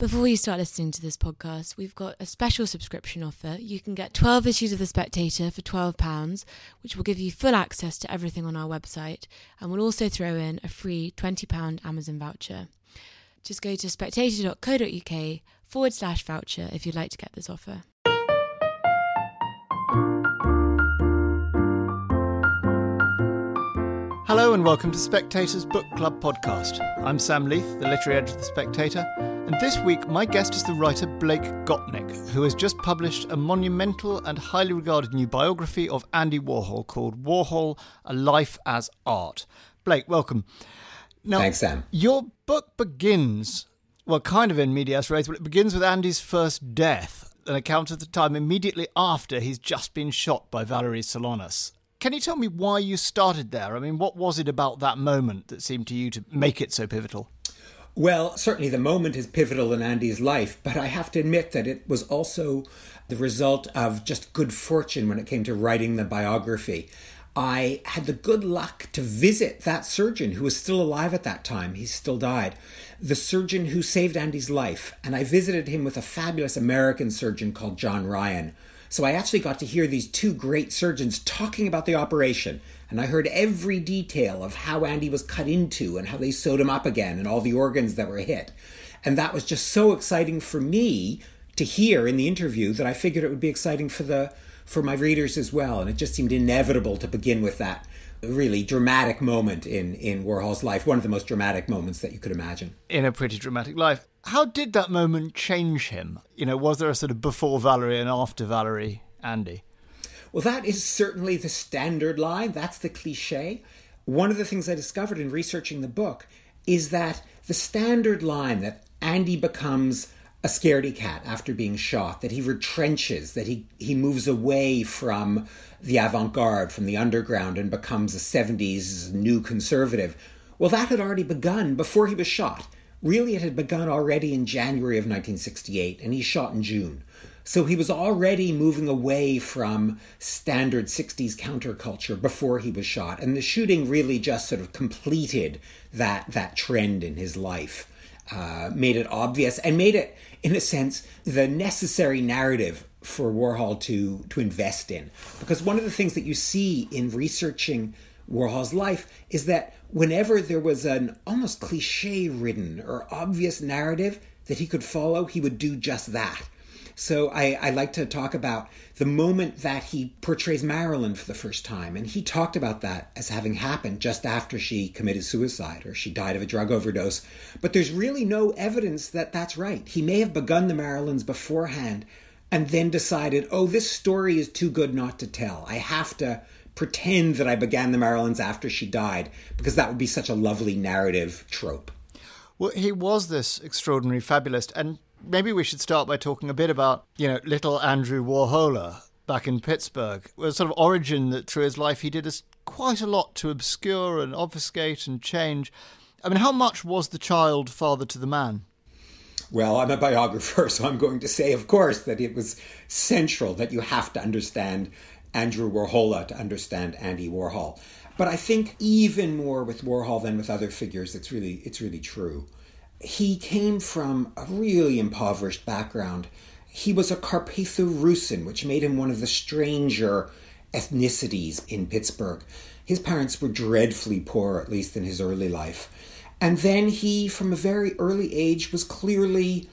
Before you start listening to this podcast, we've got a special subscription offer. You can get 12 issues of The Spectator for £12, which will give you full access to everything on our website, and we'll also throw in a free £20 Amazon voucher. Just go to spectator.co.uk forward slash voucher if you'd like to get this offer. Hello and welcome to Spectator's Book Club podcast. I'm Sam Leith, the literary editor of The Spectator, and this week my guest is the writer Blake Gopnik, who has just published a monumental and highly regarded new biography of Andy Warhol called Warhol A Life as Art. Blake, welcome. Now, Thanks, Sam. Your book begins, well, kind of in medias res, but it begins with Andy's first death, an account of the time immediately after he's just been shot by Valerie Solanas. Can you tell me why you started there? I mean, what was it about that moment that seemed to you to make it so pivotal? Well, certainly the moment is pivotal in Andy's life, but I have to admit that it was also the result of just good fortune when it came to writing the biography. I had the good luck to visit that surgeon who was still alive at that time. He still died. The surgeon who saved Andy's life. And I visited him with a fabulous American surgeon called John Ryan so I actually got to hear these two great surgeons talking about the operation. And I heard every detail of how Andy was cut into and how they sewed him up again and all the organs that were hit. And that was just so exciting for me to hear in the interview that I figured it would be exciting for the for my readers as well. And it just seemed inevitable to begin with that really dramatic moment in in Warhol's life, one of the most dramatic moments that you could imagine. In a pretty dramatic life. How did that moment change him? You know, was there a sort of before Valerie and after Valerie Andy? Well, that is certainly the standard line. That's the cliche. One of the things I discovered in researching the book is that the standard line that Andy becomes a scaredy cat after being shot, that he retrenches, that he, he moves away from the avant garde, from the underground, and becomes a 70s new conservative. Well, that had already begun before he was shot. Really, it had begun already in January of 1968, and he shot in June. So he was already moving away from standard 60s counterculture before he was shot. And the shooting really just sort of completed that, that trend in his life, uh, made it obvious, and made it, in a sense, the necessary narrative for Warhol to, to invest in. Because one of the things that you see in researching Warhol's life is that whenever there was an almost cliche ridden or obvious narrative that he could follow, he would do just that. So I, I, like to talk about the moment that he portrays Marilyn for the first time. And he talked about that as having happened just after she committed suicide or she died of a drug overdose. But there's really no evidence that that's right. He may have begun the Marilyns beforehand and then decided, oh, this story is too good not to tell. I have to pretend that I began the Marilyns after she died because that would be such a lovely narrative trope. Well, he was this extraordinary fabulist, and maybe we should start by talking a bit about, you know, little Andrew Warhola back in Pittsburgh. A sort of origin that through his life he did us quite a lot to obscure and obfuscate and change. I mean, how much was the child father to the man? Well, I'm a biographer, so I'm going to say, of course, that it was central that you have to understand Andrew Warhola to understand Andy Warhol. But I think even more with Warhol than with other figures, it's really it's really true. He came from a really impoverished background. He was a Carpatho-Rusyn, which made him one of the stranger ethnicities in Pittsburgh. His parents were dreadfully poor, at least in his early life. And then he, from a very early age, was clearly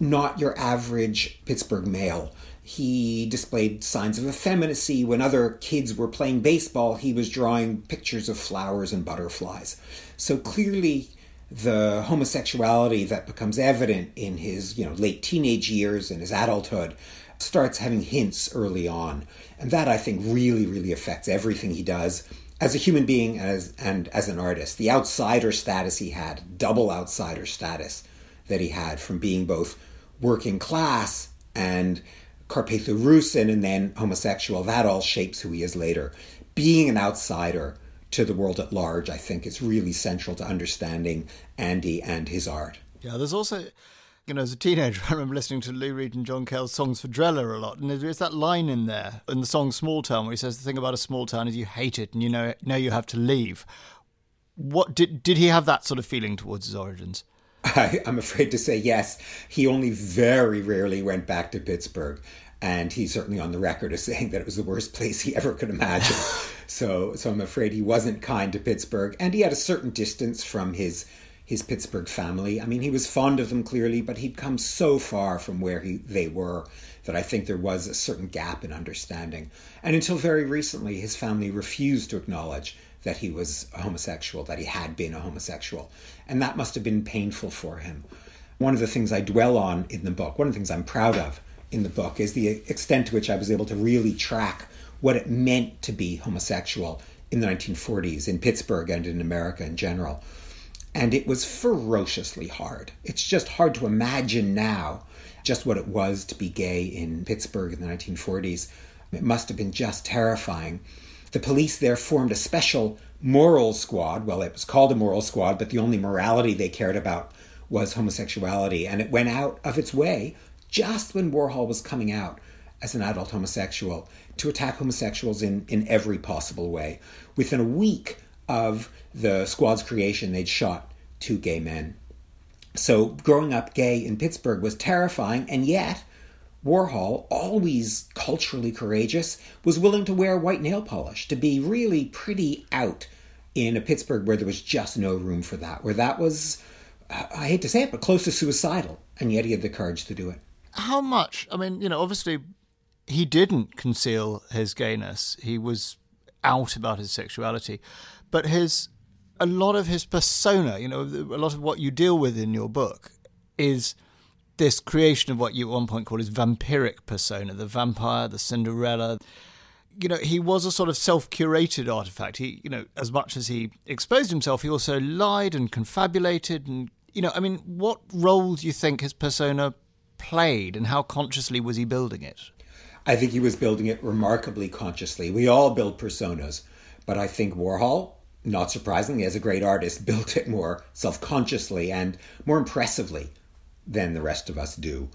not your average Pittsburgh male. He displayed signs of effeminacy. When other kids were playing baseball, he was drawing pictures of flowers and butterflies. So clearly, the homosexuality that becomes evident in his you know late teenage years and his adulthood starts having hints early on and that i think really really affects everything he does as a human being as and as an artist the outsider status he had double outsider status that he had from being both working class and Carpatho-Rusyn and then homosexual, that all shapes who he is later. Being an outsider to the world at large, I think, is really central to understanding Andy and his art. Yeah, there's also, you know, as a teenager, I remember listening to Lou Reed and John Cale's songs for Drella a lot, and there's that line in there in the song "Small Town" where he says the thing about a small town is you hate it and you know know you have to leave. What did did he have that sort of feeling towards his origins? I, I'm afraid to say yes. He only very rarely went back to Pittsburgh. And he's certainly on the record as saying that it was the worst place he ever could imagine. so, so I'm afraid he wasn't kind to Pittsburgh. And he had a certain distance from his his Pittsburgh family. I mean, he was fond of them clearly, but he'd come so far from where he, they were that I think there was a certain gap in understanding. And until very recently, his family refused to acknowledge that he was a homosexual, that he had been a homosexual. And that must have been painful for him. One of the things I dwell on in the book, one of the things I'm proud of in the book, is the extent to which I was able to really track what it meant to be homosexual in the 1940s in Pittsburgh and in America in general. And it was ferociously hard. It's just hard to imagine now just what it was to be gay in Pittsburgh in the 1940s. It must have been just terrifying. The police there formed a special moral squad. Well, it was called a moral squad, but the only morality they cared about was homosexuality. And it went out of its way just when Warhol was coming out as an adult homosexual to attack homosexuals in, in every possible way. Within a week of the squad's creation, they'd shot two gay men. So growing up gay in Pittsburgh was terrifying, and yet Warhol, always culturally courageous, was willing to wear white nail polish, to be really pretty out in a Pittsburgh where there was just no room for that, where that was, I hate to say it, but close to suicidal, and yet he had the courage to do it. How much? I mean, you know, obviously he didn't conceal his gayness, he was out about his sexuality, but his a lot of his persona, you know, a lot of what you deal with in your book is this creation of what you at one point called his vampiric persona, the vampire, the Cinderella. You know, he was a sort of self-curated artifact. He, you know, as much as he exposed himself, he also lied and confabulated, and you know, I mean, what role do you think his persona played, and how consciously was he building it? I think he was building it remarkably consciously. We all build personas, but I think Warhol, not surprisingly, as a great artist, built it more self-consciously and more impressively than the rest of us do.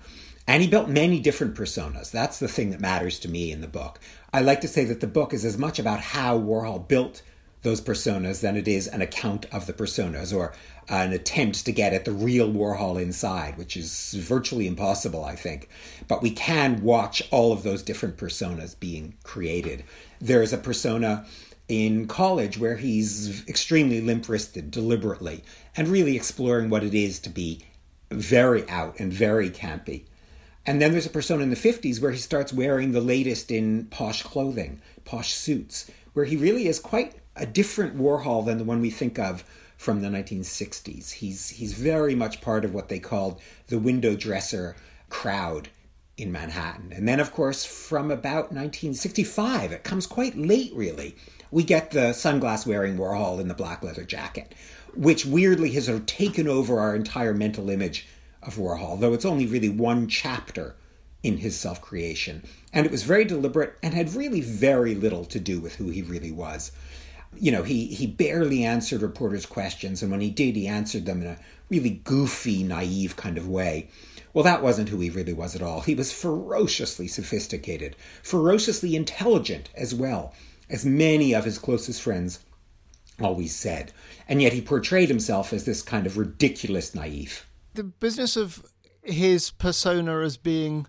And he built many different personas. That's the thing that matters to me in the book. I like to say that the book is as much about how Warhol built those personas than it is an account of the personas or an attempt to get at the real Warhol inside, which is virtually impossible, I think. But we can watch all of those different personas being created. There is a persona in college where he's extremely limp wristed deliberately and really exploring what it is to be very out and very campy. And then there's a persona in the 50s where he starts wearing the latest in posh clothing, posh suits, where he really is quite a different Warhol than the one we think of from the 1960s. He's, he's very much part of what they called the window dresser crowd in Manhattan. And then, of course, from about 1965, it comes quite late, really, we get the sunglass wearing Warhol in the black leather jacket which weirdly has sort of taken over our entire mental image of Warhol, though it's only really one chapter in his self creation. And it was very deliberate and had really very little to do with who he really was. You know, he, he barely answered reporters' questions, and when he did, he answered them in a really goofy, naive kind of way. Well, that wasn't who he really was at all. He was ferociously sophisticated, ferociously intelligent as well, as many of his closest friends always said. And yet he portrayed himself as this kind of ridiculous naive. The business of his persona as being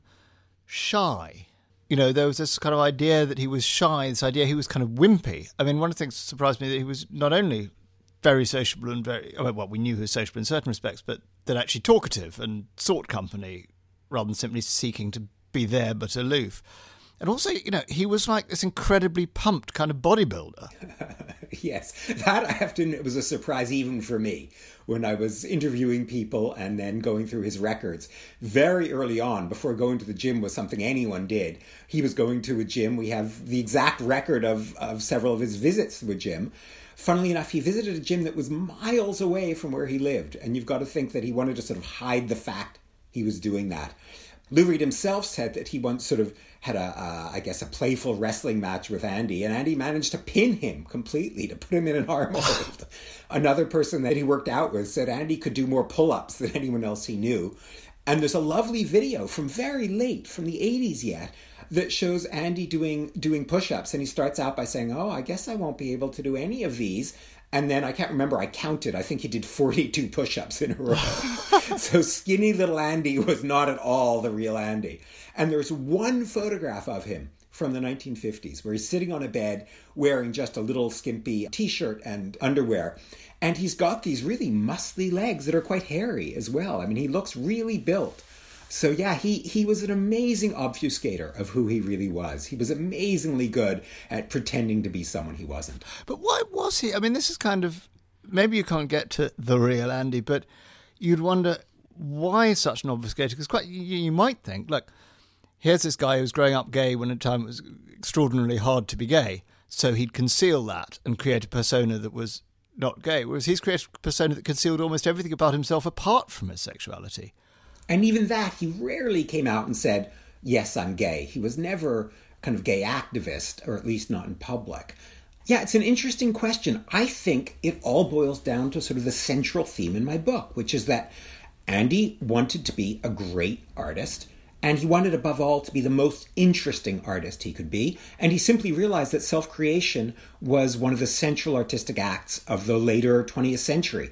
shy. You know, there was this kind of idea that he was shy, this idea he was kind of wimpy. I mean, one of the things that surprised me that he was not only very sociable and very, oh, well, we knew he was sociable in certain respects, but that actually talkative and sought company rather than simply seeking to be there but aloof. And also, you know, he was like this incredibly pumped kind of bodybuilder. yes, that I have to admit was a surprise even for me when I was interviewing people and then going through his records. Very early on, before going to the gym was something anyone did, he was going to a gym. We have the exact record of, of several of his visits to a gym. Funnily enough, he visited a gym that was miles away from where he lived. And you've got to think that he wanted to sort of hide the fact he was doing that. Lou Reed himself said that he once sort of had a, uh, I guess, a playful wrestling match with Andy, and Andy managed to pin him completely to put him in an arm hold. Another person that he worked out with said Andy could do more pull ups than anyone else he knew. And there's a lovely video from very late, from the 80s yet, that shows Andy doing doing push-ups and he starts out by saying, "Oh, I guess I won't be able to do any of these." And then I can't remember, I counted, I think he did 42 push ups in a row. so skinny little Andy was not at all the real Andy. And there's one photograph of him from the 1950s where he's sitting on a bed wearing just a little skimpy t shirt and underwear. And he's got these really muscly legs that are quite hairy as well. I mean, he looks really built. So yeah, he he was an amazing obfuscator of who he really was. He was amazingly good at pretending to be someone he wasn't. But why was he? I mean, this is kind of maybe you can't get to the real Andy, but you'd wonder why such an obfuscator? Because quite you, you might think, look, here's this guy who's growing up gay when at a time it was extraordinarily hard to be gay, so he'd conceal that and create a persona that was not gay, whereas he's created a persona that concealed almost everything about himself apart from his sexuality. And even that, he rarely came out and said, Yes, I'm gay. He was never kind of gay activist, or at least not in public. Yeah, it's an interesting question. I think it all boils down to sort of the central theme in my book, which is that Andy wanted to be a great artist, and he wanted above all to be the most interesting artist he could be. And he simply realized that self creation was one of the central artistic acts of the later 20th century.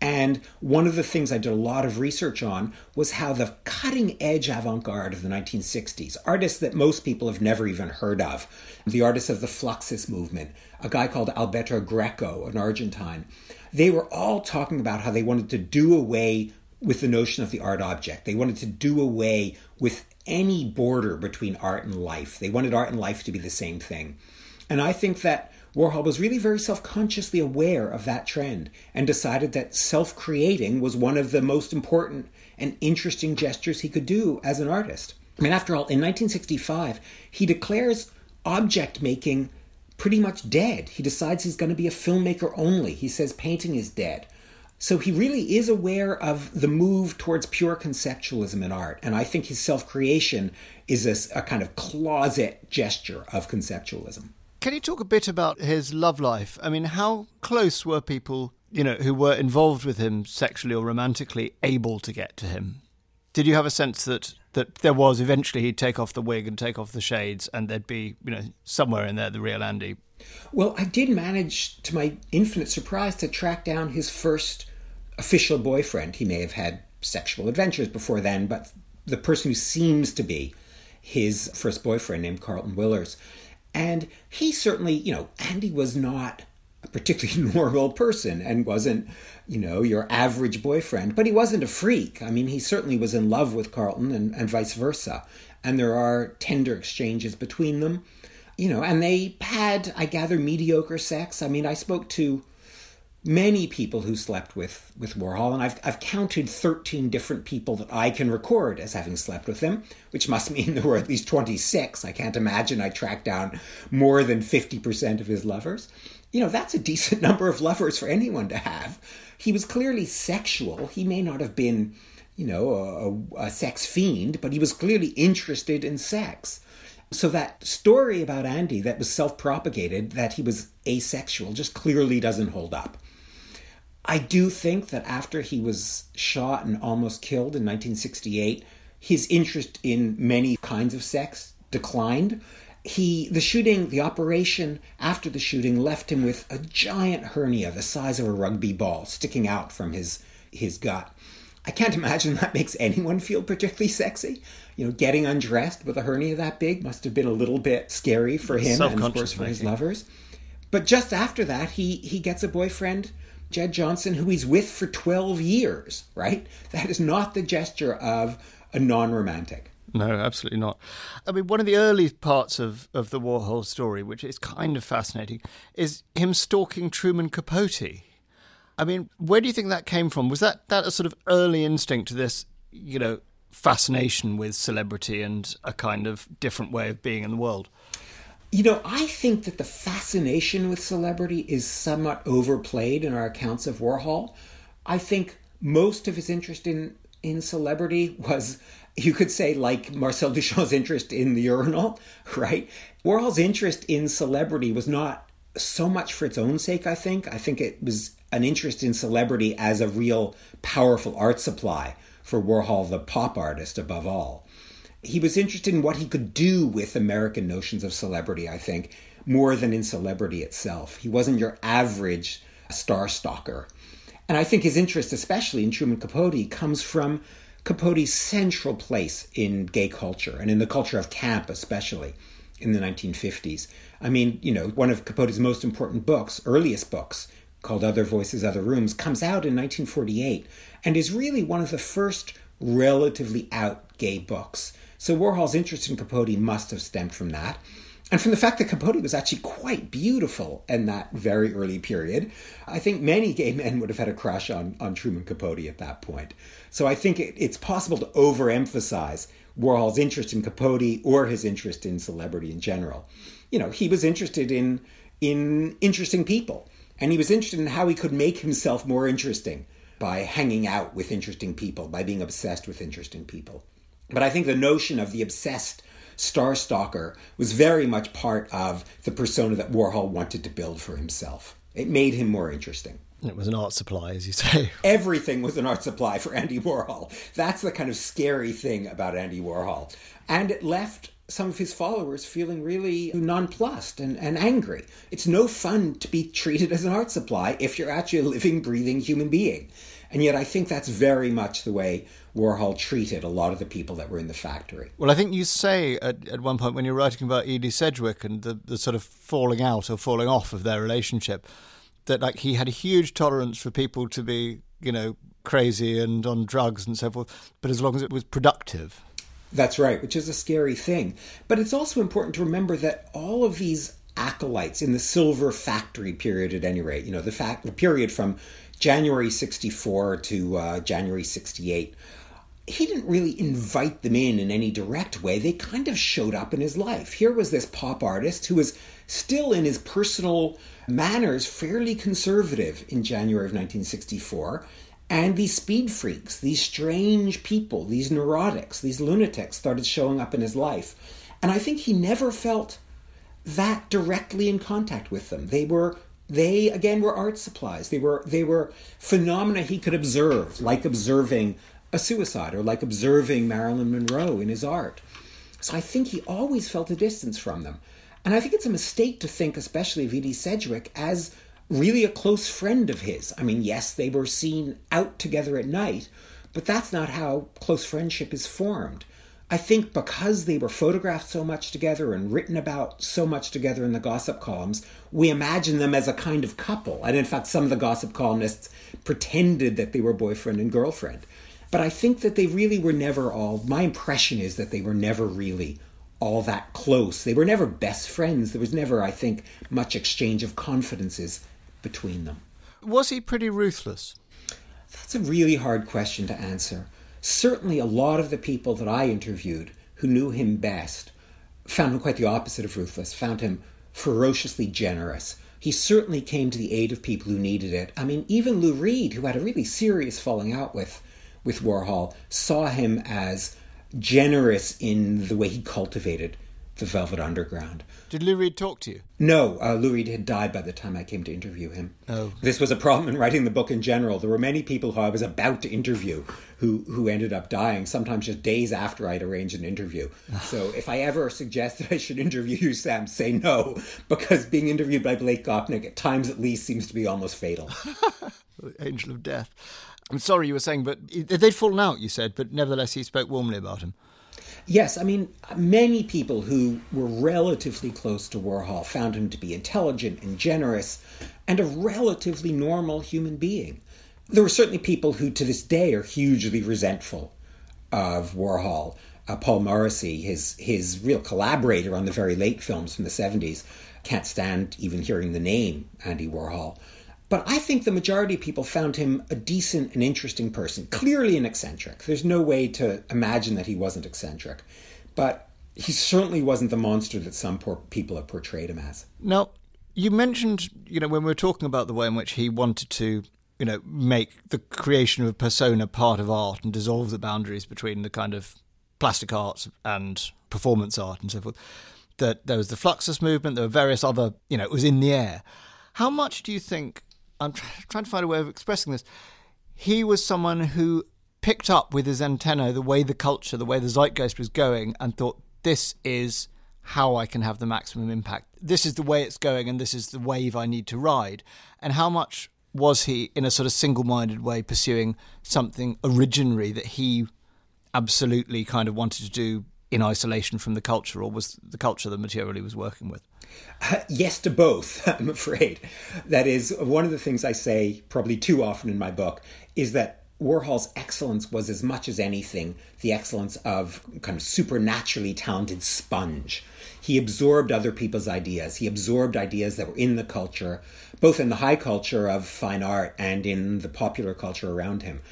And one of the things I did a lot of research on was how the cutting edge avant garde of the 1960s, artists that most people have never even heard of, the artists of the Fluxus movement, a guy called Alberto Greco, an Argentine, they were all talking about how they wanted to do away with the notion of the art object. They wanted to do away with any border between art and life. They wanted art and life to be the same thing. And I think that Warhol was really very self consciously aware of that trend and decided that self creating was one of the most important and interesting gestures he could do as an artist. I mean, after all, in 1965, he declares object making pretty much dead. He decides he's going to be a filmmaker only. He says painting is dead. So he really is aware of the move towards pure conceptualism in art. And I think his self creation is a, a, kind of closet gesture of conceptualism. Can you talk a bit about his love life? I mean, how close were people, you know, who were involved with him sexually or romantically able to get to him? Did you have a sense that that there was eventually he'd take off the wig and take off the shades and there'd be, you know, somewhere in there the real Andy? Well, I did manage, to my infinite surprise, to track down his first official boyfriend. He may have had sexual adventures before then, but the person who seems to be his first boyfriend, named Carlton Willers, and he certainly, you know, Andy was not a particularly normal person and wasn't, you know, your average boyfriend, but he wasn't a freak. I mean, he certainly was in love with Carlton and, and vice versa. And there are tender exchanges between them, you know, and they had, I gather, mediocre sex. I mean, I spoke to many people who slept with with Warhol, and I've I've counted thirteen different people that I can record as having slept with him, which must mean there were at least twenty six. I can't imagine I tracked down more than fifty percent of his lovers. You know, that's a decent number of lovers for anyone to have. He was clearly sexual. He may not have been, you know, a, a sex fiend, but he was clearly interested in sex. So that story about Andy that was self-propagated that he was asexual just clearly doesn't hold up. I do think that after he was shot and almost killed in 1968, his interest in many kinds of sex declined. He, the shooting, the operation after the shooting left him with a giant hernia the size of a rugby ball sticking out from his his gut. I can't imagine that makes anyone feel particularly sexy. You know, getting undressed with a hernia that big must have been a little bit scary for him and of course for his lovers. But just after that, he he gets a boyfriend Jed Johnson, who he's with for 12 years, right? That is not the gesture of a non romantic. No, absolutely not. I mean, one of the early parts of, of the Warhol story, which is kind of fascinating, is him stalking Truman Capote. I mean, where do you think that came from? Was that, that a sort of early instinct to this, you know, fascination with celebrity and a kind of different way of being in the world? You know, I think that the fascination with celebrity is somewhat overplayed in our accounts of Warhol. I think most of his interest in in celebrity was you could say like Marcel Duchamp's interest in the urinal, right? Warhol's interest in celebrity was not so much for its own sake, I think. I think it was an interest in celebrity as a real powerful art supply for Warhol, the pop artist above all he was interested in what he could do with American notions of celebrity, I think, more than in celebrity itself. He wasn't your average star stalker. And I think his interest, especially in Truman Capote, comes from Capote's central place in gay culture and in the culture of camp, especially in the 1950s. I mean, you know, one of Capote's most important books, earliest books, called Other Voices, Other Rooms, comes out in 1948 and is really one of the first relatively out gay books. So Warhol's interest in Capote must have stemmed from that. And from the fact that Capote was actually quite beautiful in that very early period, I think many gay men would have had a crush on, on Truman Capote at that point. So I think it, it's possible to overemphasize Warhol's interest in Capote or his interest in celebrity in general. You know, he was interested in in interesting people, and he was interested in how he could make himself more interesting by hanging out with interesting people, by being obsessed with interesting people. But I think the notion of the obsessed Star Stalker was very much part of the persona that Warhol wanted to build for himself. It made him more interesting. It was an art supply, as you say. Everything was an art supply for Andy Warhol. That's the kind of scary thing about Andy Warhol. And it left some of his followers feeling really nonplussed and, and angry. It's no fun to be treated as an art supply if you're actually a living, breathing human being. And yet, I think that's very much the way Warhol treated a lot of the people that were in the factory. Well, I think you say at, at one point when you're writing about Edie Sedgwick and the, the sort of falling out or falling off of their relationship, that like he had a huge tolerance for people to be, you know, crazy and on drugs and so forth, but as long as it was productive. That's right, which is a scary thing. But it's also important to remember that all of these acolytes in the silver factory period at any rate, you know, the fact the period from January 64 to uh, January 68 he didn't really invite them in in any direct way. They kind of showed up in his life. Here was this pop artist who was still in his personal manners fairly conservative in January of 1964. And these speed freaks, these strange people, these neurotics, these lunatics started showing up in his life. And I think he never felt that directly in contact with them. They were they again were art supplies. They were they were phenomena he could observe, like observing a suicide or like observing Marilyn Monroe in his art. So I think he always felt a distance from them. And I think it's a mistake to think, especially of Edie Sedgwick, as really a close friend of his. I mean, yes, they were seen out together at night, but that's not how close friendship is formed. I think because they were photographed so much together and written about so much together in the gossip columns, we imagine them as a kind of couple. And in fact, some of the gossip columnists pretended that they were boyfriend and girlfriend. But I think that they really were never all, my impression is that they were never really all that close. They were never best friends. There was never, I think, much exchange of confidences between them. Was he pretty ruthless? That's a really hard question to answer. Certainly, a lot of the people that I interviewed who knew him best found him quite the opposite of ruthless, found him ferociously generous. He certainly came to the aid of people who needed it. I mean, even Lou Reed, who had a really serious falling out with with Warhol saw him as generous in the way he cultivated the Velvet Underground. Did Lou Reed talk to you? No, uh, Lou Reed had died by the time I came to interview him. Oh. This was a problem in writing the book in general. There were many people who I was about to interview who, who ended up dying, sometimes just days after I'd arranged an interview. so if I ever suggest that I should interview you, Sam, say no, because being interviewed by Blake Gopnik, at times at least, seems to be almost fatal. Angel of death. I'm sorry you were saying, but they'd fallen out, you said, but nevertheless he spoke warmly about him. Yes, I mean, many people who were relatively close to Warhol found him to be intelligent and generous and a relatively normal human being. There were certainly people who, to this day, are hugely resentful of Warhol. Uh, Paul Morrissey, his his real collaborator on the very late films from the 70s, can't stand even hearing the name Andy Warhol. But I think the majority of people found him a decent and interesting person, clearly an eccentric. There's no way to imagine that he wasn't eccentric. But he certainly wasn't the monster that some poor people have portrayed him as. Now, you mentioned, you know, when we were talking about the way in which he wanted to, you know, make the creation of a persona part of art and dissolve the boundaries between the kind of plastic arts and performance art and so forth, that there was the Fluxus movement, there were various other, you know, it was in the air. How much do you think I'm trying to find a way of expressing this. He was someone who picked up with his antenna the way the culture, the way the zeitgeist was going, and thought, this is how I can have the maximum impact. This is the way it's going, and this is the wave I need to ride. And how much was he, in a sort of single minded way, pursuing something originary that he absolutely kind of wanted to do in isolation from the culture, or was the culture the material he was working with? Uh, yes to both, I'm afraid. That is one of the things I say probably too often in my book is that Warhol's excellence was as much as anything the excellence of kind of supernaturally talented sponge. He absorbed other people's ideas. He absorbed ideas that were in the culture, both in the high culture of fine art and in the popular culture around him,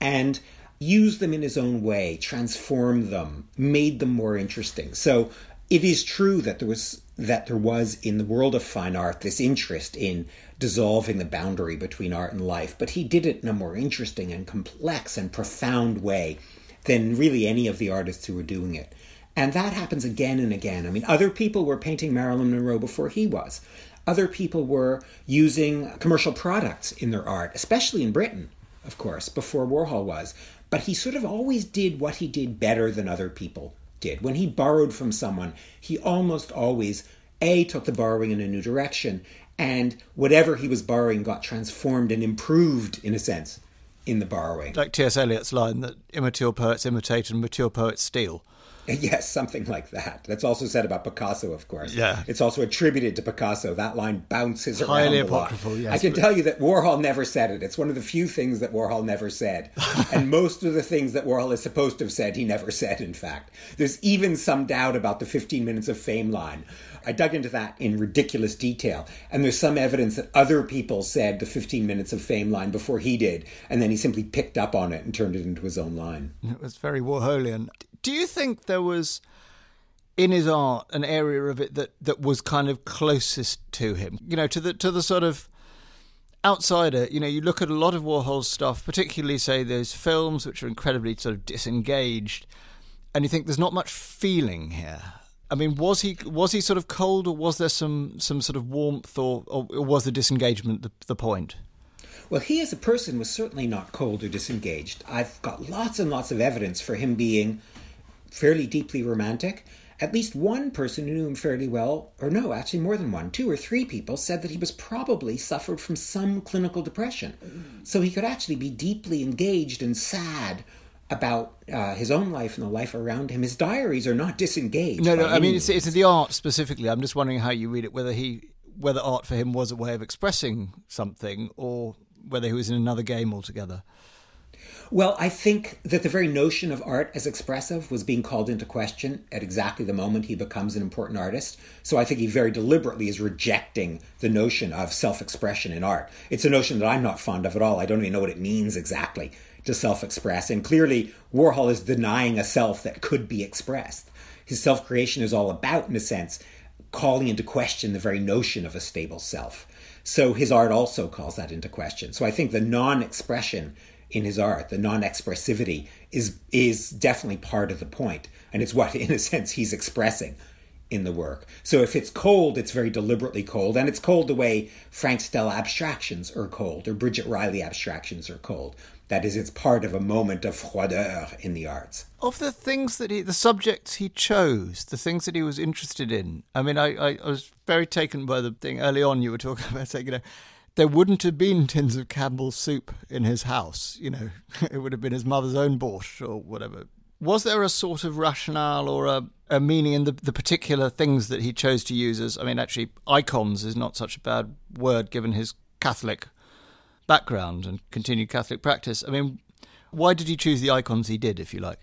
and used them in his own way, transformed them, made them more interesting. So it is true that there was that there was in the world of fine art this interest in dissolving the boundary between art and life, but he did it in a more interesting and complex and profound way than really any of the artists who were doing it. And that happens again and again. I mean, other people were painting Marilyn Monroe before he was. Other people were using commercial products in their art, especially in Britain, of course, before Warhol was. But he sort of always did what he did better than other people did. When he borrowed from someone, he almost always A took the borrowing in a new direction, and whatever he was borrowing got transformed and improved in a sense in the borrowing. Like T.S. Eliot's line that immature poets imitate and mature poets steal. Yes, something like that. That's also said about Picasso, of course. Yeah. It's also attributed to Picasso. That line bounces Highly around apocryphal, yes, I can but- tell you that Warhol never said it. It's one of the few things that Warhol never said. and most of the things that Warhol is supposed to have said, he never said, in fact. There's even some doubt about the 15 minutes of fame line. I dug into that in ridiculous detail. And there's some evidence that other people said the 15 minutes of fame line before he did. And then he simply picked up on it and turned it into his own line. It was very Warholian. Do you think there was in his art an area of it that, that was kind of closest to him? You know, to the to the sort of outsider, you know, you look at a lot of Warhol's stuff, particularly say those films which are incredibly sort of disengaged, and you think there's not much feeling here. I mean, was he was he sort of cold, or was there some some sort of warmth, or, or was the disengagement the, the point? Well, he as a person was certainly not cold or disengaged. I've got lots and lots of evidence for him being fairly deeply romantic. At least one person who knew him fairly well, or no, actually more than one, two or three people, said that he was probably suffered from some clinical depression. So he could actually be deeply engaged and sad about uh, his own life and the life around him. His diaries are not disengaged. No, no. I mean, it's, it's the art specifically. I'm just wondering how you read it. Whether he, whether art for him was a way of expressing something, or whether he was in another game altogether. Well, I think that the very notion of art as expressive was being called into question at exactly the moment he becomes an important artist. So I think he very deliberately is rejecting the notion of self expression in art. It's a notion that I'm not fond of at all. I don't even know what it means exactly to self express. And clearly, Warhol is denying a self that could be expressed. His self creation is all about, in a sense, calling into question the very notion of a stable self. So his art also calls that into question. So I think the non expression in his art, the non-expressivity is is definitely part of the point, and it's what, in a sense, he's expressing in the work. So if it's cold, it's very deliberately cold, and it's cold the way Frank Stella abstractions are cold, or Bridget Riley abstractions are cold. That is, it's part of a moment of froideur in the arts. Of the things that he, the subjects he chose, the things that he was interested in. I mean, I, I, I was very taken by the thing early on. You were talking about saying, you know, there wouldn't have been tins of Campbell's soup in his house. You know, it would have been his mother's own borscht or whatever. Was there a sort of rationale or a, a meaning in the, the particular things that he chose to use as? I mean, actually, icons is not such a bad word given his Catholic background and continued Catholic practice. I mean, why did he choose the icons he did, if you like?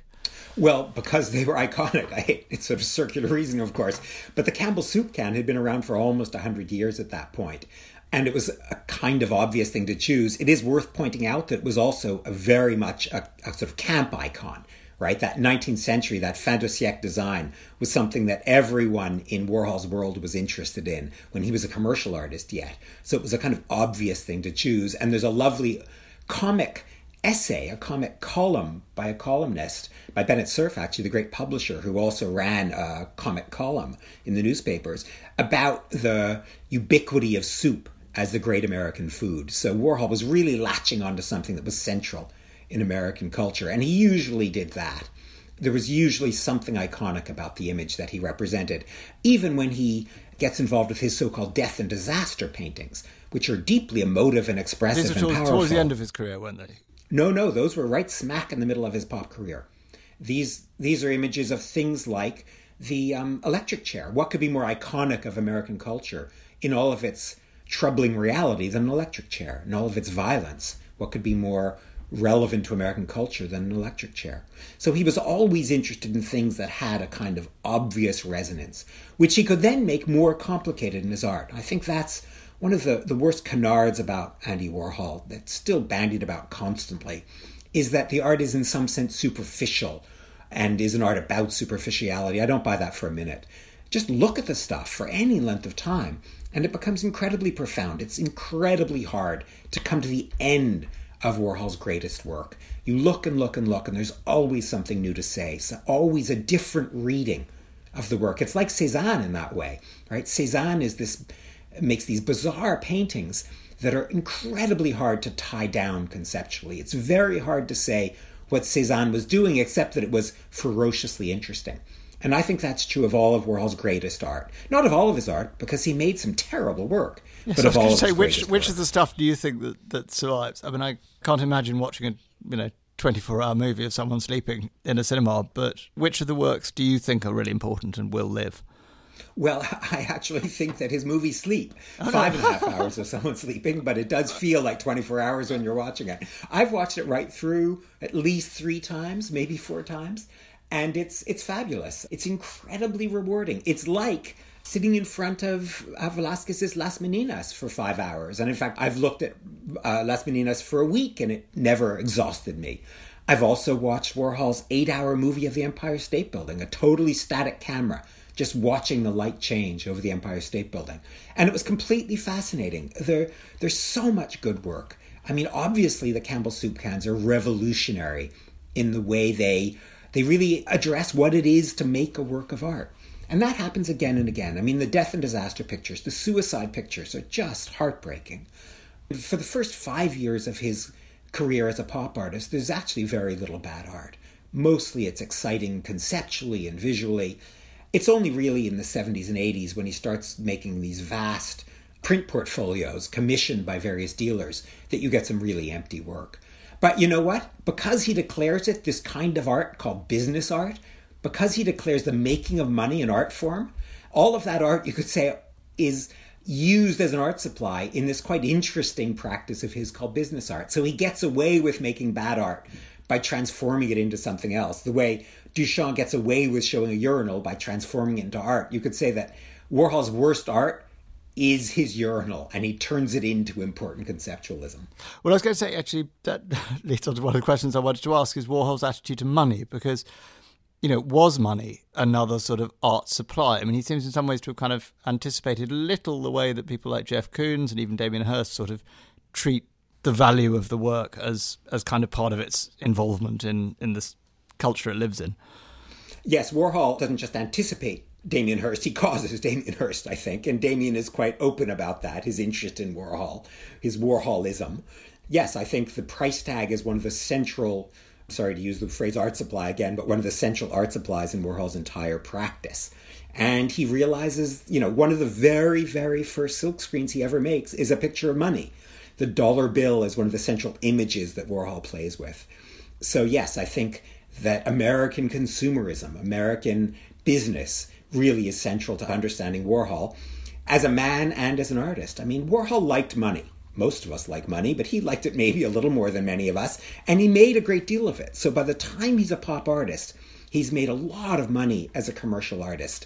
Well, because they were iconic. I it's sort of circular reason, of course. But the Campbell soup can had been around for almost 100 years at that point, And it was a kind of obvious thing to choose. It is worth pointing out that it was also a very much a, a sort of camp icon, right? That 19th century, that fin de siècle design was something that everyone in Warhol's world was interested in when he was a commercial artist yet. So it was a kind of obvious thing to choose. And there's a lovely comic essay, a comic column by a columnist, by Bennett Cerf, actually, the great publisher who also ran a comic column in the newspapers, about the ubiquity of soup as the great American food. So Warhol was really latching onto something that was central in American culture, and he usually did that. There was usually something iconic about the image that he represented, even when he gets involved with his so-called death and disaster paintings, which are deeply emotive and expressive These and powerful. towards the end of his career, weren't they? No, no, those were right smack in the middle of his pop career. These these are images of things like the um, electric chair. What could be more iconic of American culture in all of its troubling reality than an electric chair, and all of its violence? What could be more relevant to American culture than an electric chair? So he was always interested in things that had a kind of obvious resonance, which he could then make more complicated in his art. I think that's one of the, the worst canards about Andy Warhol that's still bandied about constantly is that the art is in some sense superficial and is an art about superficiality. I don't buy that for a minute. Just look at the stuff for any length of time and it becomes incredibly profound. It's incredibly hard to come to the end of Warhol's greatest work. You look and look and look, and there's always something new to say, so always a different reading of the work. It's like Cezanne in that way, right? Cezanne is this makes these bizarre paintings that are incredibly hard to tie down conceptually. It's very hard to say what Cezanne was doing, except that it was ferociously interesting. And I think that's true of all of Warhol's greatest art. Not of all of his art, because he made some terrible work. Yes, but of all of say, his which which work. of the stuff do you think that, that survives? I mean, I can't imagine watching a you know 24 hour movie of someone sleeping in a cinema, but which of the works do you think are really important and will live? Well, I actually think that his movie sleep oh, five and a half hours of someone sleeping, but it does feel like 24 hours when you're watching it. I've watched it right through at least three times, maybe four times, and it's it's fabulous. It's incredibly rewarding. It's like sitting in front of uh, Velasquez's Las Meninas for five hours. And in fact, I've looked at uh, Las Meninas for a week, and it never exhausted me. I've also watched Warhol's eight-hour movie of the Empire State Building, a totally static camera just watching the light change over the Empire State Building. And it was completely fascinating. There, there's so much good work. I mean, obviously, the Campbell soup cans are revolutionary in the way they they really address what it is to make a work of art. And that happens again and again. I mean, the death and disaster pictures, the suicide pictures are just heartbreaking. For the first five years of his career as a pop artist, there's actually very little bad art. Mostly it's exciting conceptually and visually. It's only really in the 70s and 80s when he starts making these vast print portfolios commissioned by various dealers that you get some really empty work. But you know what? Because he declares it this kind of art called business art, because he declares the making of money an art form, all of that art, you could say, is used as an art supply in this quite interesting practice of his called business art. So he gets away with making bad art by transforming it into something else. The way Duchamp gets away with showing a urinal by transforming it into art. You could say that Warhol's worst art is his urinal and he turns it into important conceptualism. Well, I was going to say, actually, that leads on to one of the questions I wanted to ask is Warhol's attitude to money, because, you know, was money another sort of art supply? I mean, he seems in some ways to have kind of anticipated a little the way that people like Jeff Koons and even Damien Hirst sort of treat the value of the work as as kind of part of its involvement in, in this culture it lives in. Yes, Warhol doesn't just anticipate Damien Hirst, he causes Damien Hirst, I think, and Damien is quite open about that, his interest in Warhol, his Warholism. Yes, I think the price tag is one of the central, sorry to use the phrase art supply again, but one of the central art supplies in Warhol's entire practice. And he realizes, you know, one of the very, very first silkscreens he ever makes is a picture of money. The dollar bill is one of the central images that Warhol plays with. So, yes, I think that American consumerism, American business, really is central to understanding Warhol as a man and as an artist. I mean, Warhol liked money. Most of us like money, but he liked it maybe a little more than many of us, and he made a great deal of it. So by the time he's a pop artist, he's made a lot of money as a commercial artist.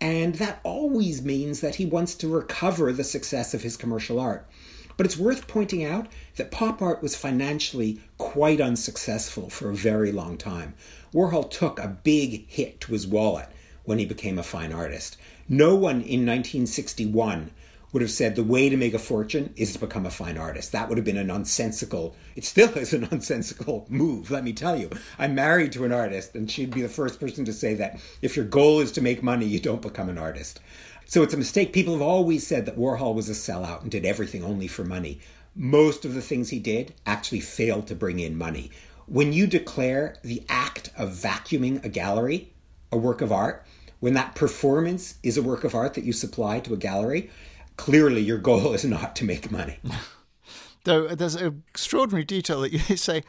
And that always means that he wants to recover the success of his commercial art. But it's worth pointing out that pop art was financially quite unsuccessful for a very long time. Warhol took a big hit to his wallet when he became a fine artist. No one in 1961 would have said the way to make a fortune is to become a fine artist. That would have been a nonsensical, it still is a nonsensical move, let me tell you. I'm married to an artist, and she'd be the first person to say that if your goal is to make money, you don't become an artist. So it's a mistake. People have always said that Warhol was a sellout and did everything only for money. Most of the things he did actually failed to bring in money. When you declare the act of vacuuming a gallery a work of art, when that performance is a work of art that you supply to a gallery, clearly your goal is not to make money. Though there's an extraordinary detail that you say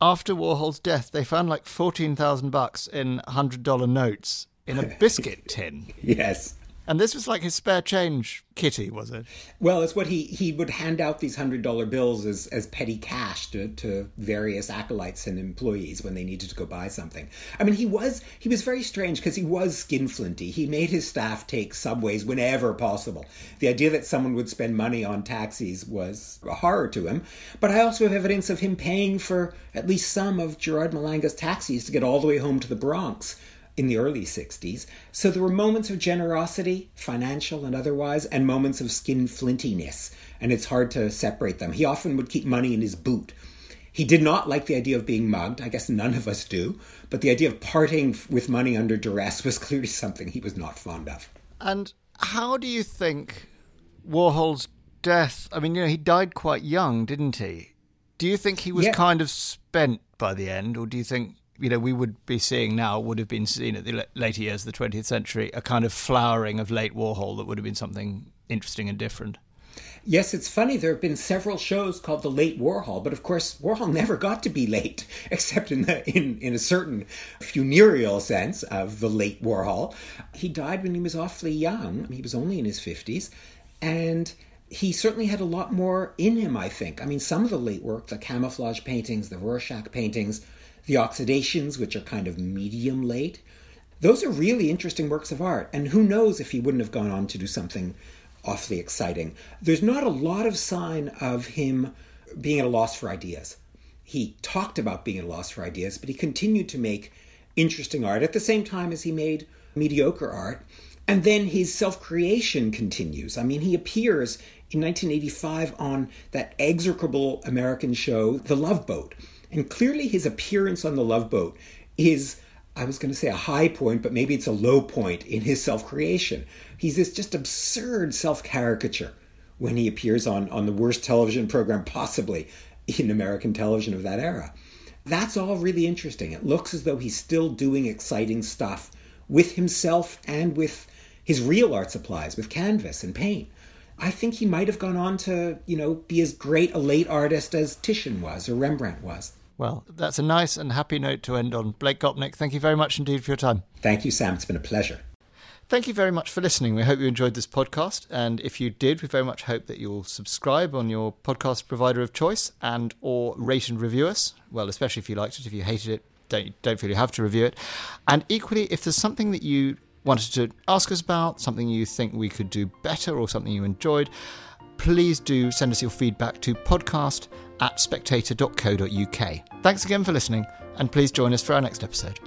after Warhol's death, they found like 14,000 bucks in $100 notes in a biscuit tin. yes. And this was like his spare change kitty, was it? Well, it's what he he would hand out these hundred dollar bills as as petty cash to, to various acolytes and employees when they needed to go buy something. I mean, he was he was very strange because he was skinflinty. He made his staff take subways whenever possible. The idea that someone would spend money on taxis was a horror to him. But I also have evidence of him paying for at least some of Gerard Malanga's taxis to get all the way home to the Bronx in the early 60s. So there were moments of generosity, financial and otherwise, and moments of skin flintiness, and it's hard to separate them. He often would keep money in his boot. He did not like the idea of being mugged. I guess none of us do. But the idea of parting with money under duress was clearly something he was not fond of. And how do you think Warhol's death? I mean, you know, he died quite young, didn't he? Do you think he was Yeah. kind of spent by the end, or do you think you know we would be seeing now would have been seen at the later years of the 20th century a kind of flowering of late Warhol that would have been something interesting and different? Yes, it's funny. There have been several shows called the Late Warhol, but of course, Warhol never got to be late, except in the in, in a certain funereal sense of the Late Warhol. He died when he was awfully young. He was only in his fifties, and he certainly had a lot more in him. I think. I mean, some of the late work, the camouflage paintings, the Rorschach paintings, the oxidations, which are kind of medium late. Those are really interesting works of art, and who knows if he wouldn't have gone on to do something awfully exciting. There's not a lot of sign of him being at a loss for ideas. He talked about being at a loss for ideas, but he continued to make interesting art at the same time as he made mediocre art. And then his self creation continues. I mean, he appears in 1985 on that execrable American show, The Love Boat. And clearly, his appearance on The Love Boat is I was going to say a high point, but maybe it's a low point in his self creation. He's this just absurd self caricature when he appears on, on the worst television program possibly in American television of that era. That's all really interesting. It looks as though he's still doing exciting stuff with himself and with his real art supplies, with canvas and paint. I think he might have gone on to, you know, be as great a late artist as Titian was or Rembrandt was. Well, that's a nice and happy note to end on. Blake Gopnik, thank you very much indeed for your time. Thank you, Sam. It's been a pleasure. Thank you very much for listening. We hope you enjoyed this podcast, and if you did, we very much hope that you'll subscribe on your podcast provider of choice and or rate and review us. Well, especially if you liked it. If you hated it, don't don't feel you have to review it. And equally, if there's something that you wanted to ask us about, something you think we could do better, or something you enjoyed, please do send us your feedback to podcast at spectator.co.uk. Thanks again for listening, and please join us for our next episode.